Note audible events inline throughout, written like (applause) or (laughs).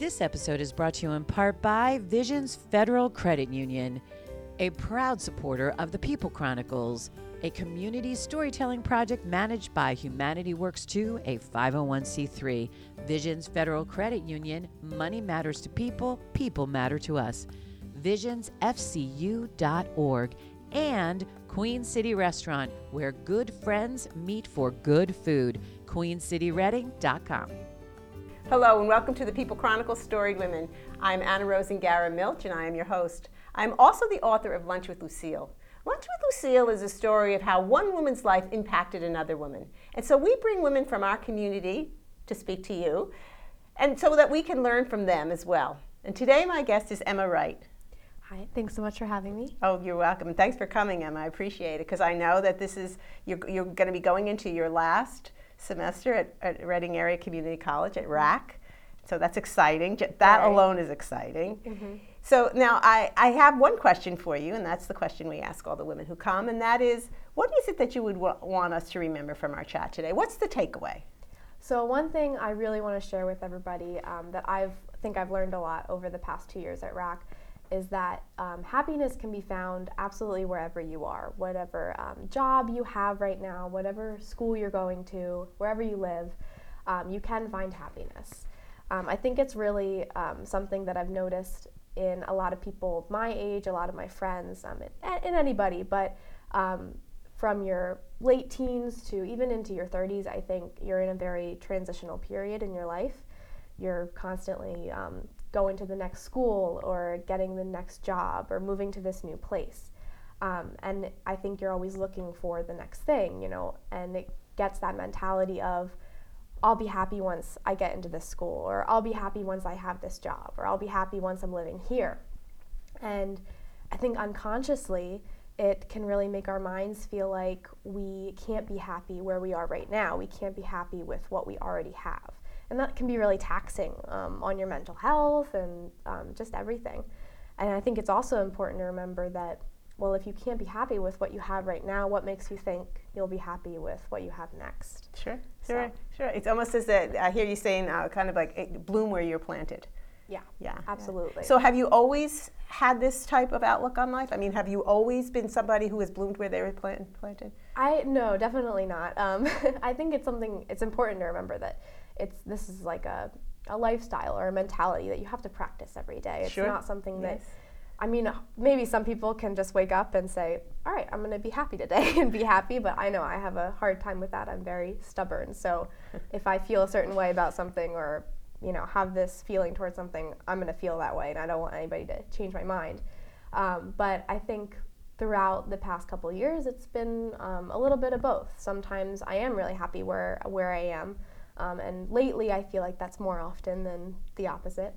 This episode is brought to you in part by Visions Federal Credit Union, a proud supporter of the People Chronicles, a community storytelling project managed by Humanity Works 2, a 501c3. Visions Federal Credit Union, money matters to people, people matter to us. visionsfcu.org and Queen City Restaurant, where good friends meet for good food. QueenCityReading.com. Hello and welcome to the People Chronicles Storied Women. I'm Anna Rosengara Milch and I am your host. I'm also the author of Lunch with Lucille. Lunch with Lucille is a story of how one woman's life impacted another woman. And so we bring women from our community to speak to you, and so that we can learn from them as well. And today my guest is Emma Wright. Hi, thanks so much for having me. Oh, you're welcome. Thanks for coming, Emma. I appreciate it because I know that this is, you're, you're going to be going into your last semester at, at Reading Area Community College at RAC. So that's exciting. That Right. alone is exciting. So now I, I have one question for you, and that's the question we ask all the women who come, and that is what is it that you would wa- want us to remember from our chat today? What's the takeaway? So one thing I really want to share with everybody um, that I've think I've learned a lot over the past two years at RAC is that um, happiness can be found absolutely wherever you are, whatever um, job you have right now, whatever school you're going to, wherever you live, um, you can find happiness. Um, I think it's really um, something that I've noticed in a lot of people my age, a lot of my friends, um, and, and anybody, but um, from your late teens to even into your 30s, I think you're in a very transitional period in your life. You're constantly going to the next school or getting the next job or moving to this new place. Um, and I think you're always looking for the next thing, you know, and it gets that mentality of, I'll be happy once I get into this school, or I'll be happy once I have this job, or I'll be happy once I'm living here. And I think unconsciously, it can really make our minds feel like we can't be happy where we are right now. We can't be happy with what we already have. And that can be really taxing um, on your mental health and um, just everything. And I think it's also important to remember that, well, if you can't be happy with what you have right now, what makes you think you'll be happy with what you have next? Sure, So- sure, sure. It's almost as that I hear you saying, uh, kind of like bloom where you're planted. Yeah, Yeah, yeah. absolutely. So have you always had this type of outlook on life? I mean, have you always been somebody who has bloomed where they were plant, planted? I no, definitely not. Um, (laughs) I think it's something. It's important to remember that it's this is like a, a lifestyle or a mentality that you have to practice every day. It's Sure. not something that. I mean, maybe some people can just wake up and say, "All right, I'm going to be happy today," (laughs) and be happy. But I know I have a hard time with that. I'm very stubborn. So, (laughs) if I feel a certain way about something or you know have this feeling towards something, I'm going to feel that way, and I don't want anybody to change my mind. Um, but I think throughout the past couple years, it's been um, a little bit of both. Sometimes I am really happy where where I am, um, and lately I feel like that's more often than the opposite.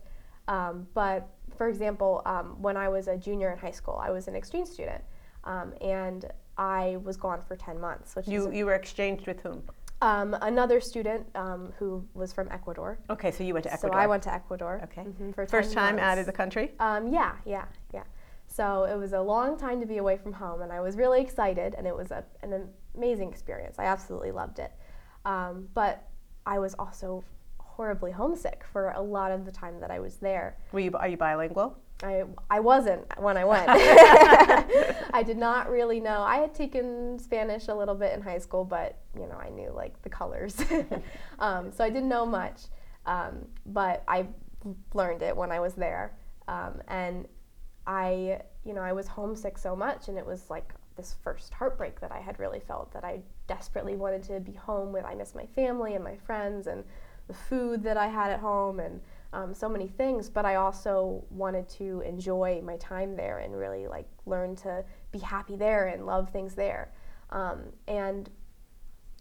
Um, but for example, um, when I was a junior in high school, I was an exchange student, um, and I was gone for ten months, which You, is you were exchanged with whom? um, another student um, who was from Ecuador. Okay, so you went to Ecuador. So I went to Ecuador. Okay. mhm, for First 10 time out of the country? Um, yeah, yeah, yeah. So it was a long time to be away from home, and I was really excited, and it was a, an amazing experience. I absolutely loved it. Um, but I was also horribly homesick for a lot of the time that I was there. Were you, are you bilingual? I, I wasn't when I went. (laughs) (laughs) I did not really know. I had taken Spanish a little bit in high school, but you know I knew like the colors, (laughs) um, so I didn't know much. Um, but I learned it when I was there, um, and I you know I was homesick so much, and it was like this first heartbreak that I had really felt that I desperately wanted to be home with. I miss my family and my friends and the food that I had at home and um, so many things. But I also wanted to enjoy my time there and really like learn to be happy there and love things there. Um, and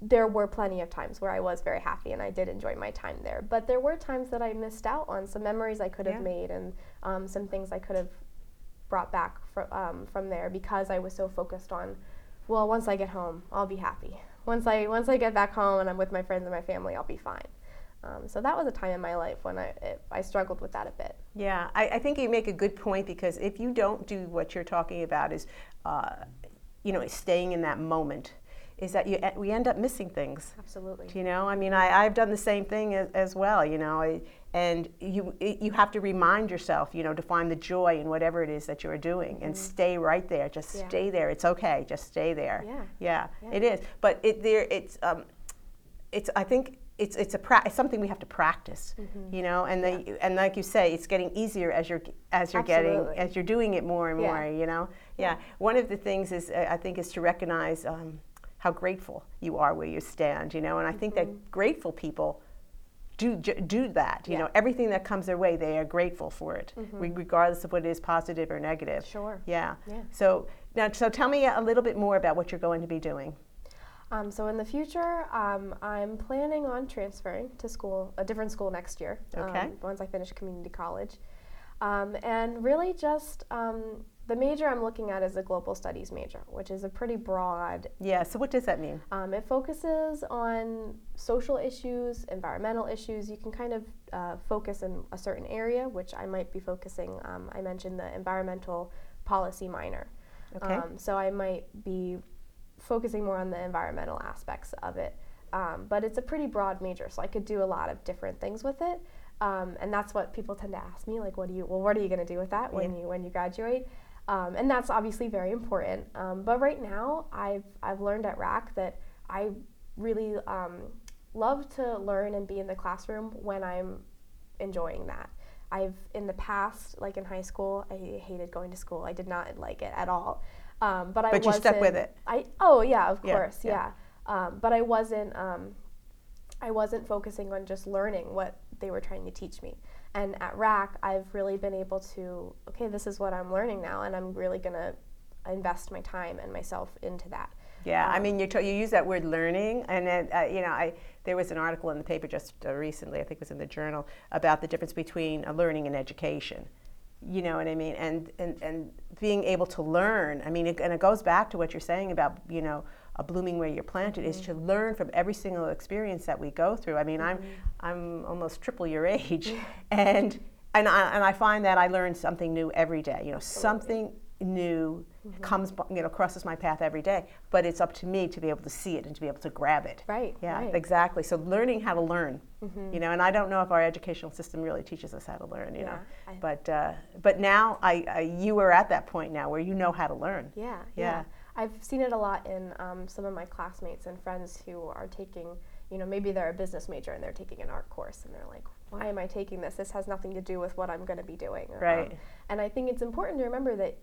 there were plenty of times where I was very happy and I did enjoy my time there. But there were times that I missed out on some memories I could have Yeah. made and um, some things I could have brought back fr- um, from there because I was so focused on, well, once I get home, I'll be happy. Once I once I get back home and I'm with my friends and my family, I'll be fine. Um, so that was a time in my life when I it, I struggled with that a bit. Yeah, I, I think you make a good point because if you don't do what you're talking about is, uh, you know, staying in that moment, is that you we end up missing things. Absolutely. You know, I mean, I, I've done the same thing as, as well. You know, I, and you you have to remind yourself, you know, to find the joy in whatever it is that you're doing, and stay right there. Just Yeah. stay there. It's okay. Just stay there. Yeah. Yeah, Yeah. it is. But it there it's um, it's I think it's it's a pra- it's something we have to practice. Mm-hmm. You know, and the, and like you say, it's getting easier as you're as you're Absolutely. getting as you're doing it more and Yeah. more. You know, yeah. One of the things is uh, I think is to recognize. Um, how grateful you are where you stand, you know, and I think that grateful people do do that. You Mm-hmm. Yeah. know, everything that comes their way, they are grateful for it, re- regardless of what it is, positive or negative. Sure. Yeah. Yeah. So now, so tell me a little bit more about what you're going to be doing. Um, so in the future, um, I'm planning on transferring to school, a different school next year. Okay. Um, once I finish community college, um, and really just um, the major I'm looking at is a global studies major, which is a pretty broad. Yeah. So what does that mean? Um, it focuses on social issues, environmental issues. You can kind of uh, focus in a certain area, which I might be focusing. Um, I mentioned the environmental policy minor. Okay. Um, so I might be focusing more on the environmental aspects of it. Um, but it's a pretty broad major, so I could do a lot of different things with it. Um, and that's what people tend to ask me, like, what do you, well, what are you going to do with that when Yeah. you when you graduate? Um, and that's obviously very important. Um, but right now, I've I've learned at RAC that I really um, love to learn and be in the classroom when I'm enjoying that. I've in the past, like in high school, I hated going to school. I did not like it at all. Um, but I But you stuck with it. I oh yeah, of Yeah, course, yeah. yeah. Um, but I wasn't um, I wasn't focusing on just learning what they were trying to teach me. And at RAC, I've really been able to okay, this is what I'm learning now, and I'm really gonna invest my time and myself into that. Yeah, I Um, mean, you, t- you use that word learning, and then, uh, you know, I there was an article in the paper just uh, recently, I think it was in the journal, about the difference between uh, learning and education. You know what I mean? And, and and being able to learn. I mean, it, and it goes back to what you're saying about you know, a blooming where you're planted is to mm-hmm. learn from every single experience that we go through. I mean, I'm mm-hmm. I'm almost triple your age, (laughs) and and I, and I find that I learn something new every day. You know, something new mm-hmm. comes you know crosses my path every day but it's up to me to be able to see it and to be able to grab it Right, yeah right. exactly so learning how to learn you know and i don't know if our educational system really teaches us how to learn you know I- but uh, but now I, I you are at that point now where you know how to learn Yeah, Yeah. yeah. I've seen it a lot in um, some of my classmates and friends who are taking, you know, maybe they're a business major and they're taking an art course and they're like, why am I taking this? This has nothing to do with what I'm going to be doing. Um, Right. and I think it's important to remember that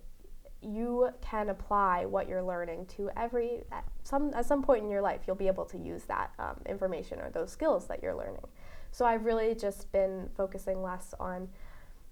you can apply what you're learning to every at some at some point in your life you'll be able to use that um, information or those skills that you're learning so i've really just been focusing less on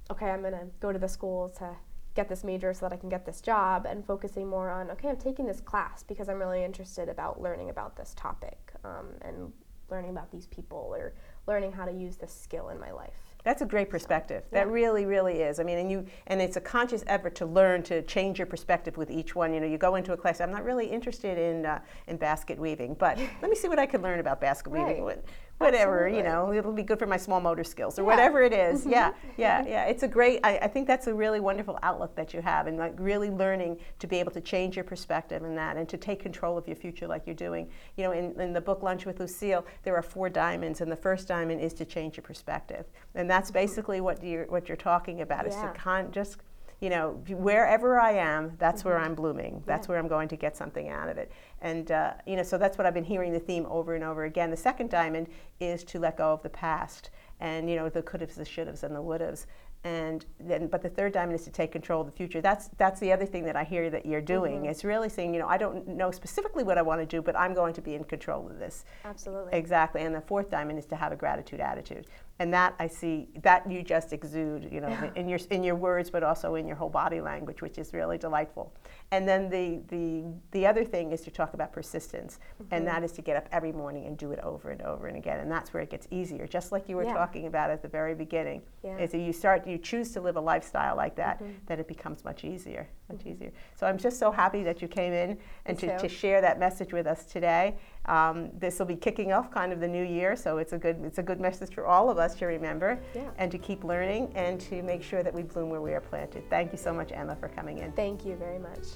okay i'm going to go to the school to get this major so that i can get this job and focusing more on okay i'm taking this class because i'm really interested about learning about this topic um, and learning about these people or learning how to use this skill in my life That's a great perspective. That really, really is. I mean, and you and it's a conscious effort to learn to change your perspective with each one. You know, you go into a class. I'm not really interested in uh, in basket weaving, but (laughs) let me see what I can learn about basket weaving. Right. What- Whatever, you know, it'll be good for my small motor skills or Yeah. Mm-hmm. whatever it is. Yeah, yeah, yeah. It's a great. I, I think that's a really wonderful outlook that you have, and like really learning to be able to change your perspective in that, and to take control of your future like you're doing. You know, in, in the book Lunch with Lucille, there are four diamonds, and the first diamond is to change your perspective, and that's basically what you're what you're talking about is to Yeah. con- just you know wherever i am that's where i'm blooming. That's Yeah. where i'm going to get something out of it. And uh, you know so that's what i've been hearing the theme over and over again. The second diamond is to let go of the past and you know the could haves the should haves and the would haves and then but the third diamond is to take control of the future. That's that's the other thing that i hear that you're doing. It's really saying you know i don't know specifically what i want to do but i'm going to be in control of this. Absolutely. Exactly, and the fourth diamond is to have a gratitude attitude, and that I see that you just exude, you know, in your in your words, but also in your whole body language, which is really delightful. And then the the the other thing is to talk about persistence, and mm-hmm. that is to get up every morning and do it over and over and again, and that's where it gets easier. Just like you were Yeah. talking about at the very beginning, Yeah. is that you start you choose to live a lifestyle like that, mm-hmm. then it becomes much easier, much easier. So I'm just so happy that you came in and to, to share that message with us today. Um, this will be kicking off kind of the new year, so it's a good it's a good message for all of us to remember Yeah. and to keep learning and to make sure that we bloom where we are planted. Thank you so much, Emma, for coming in. thank you very much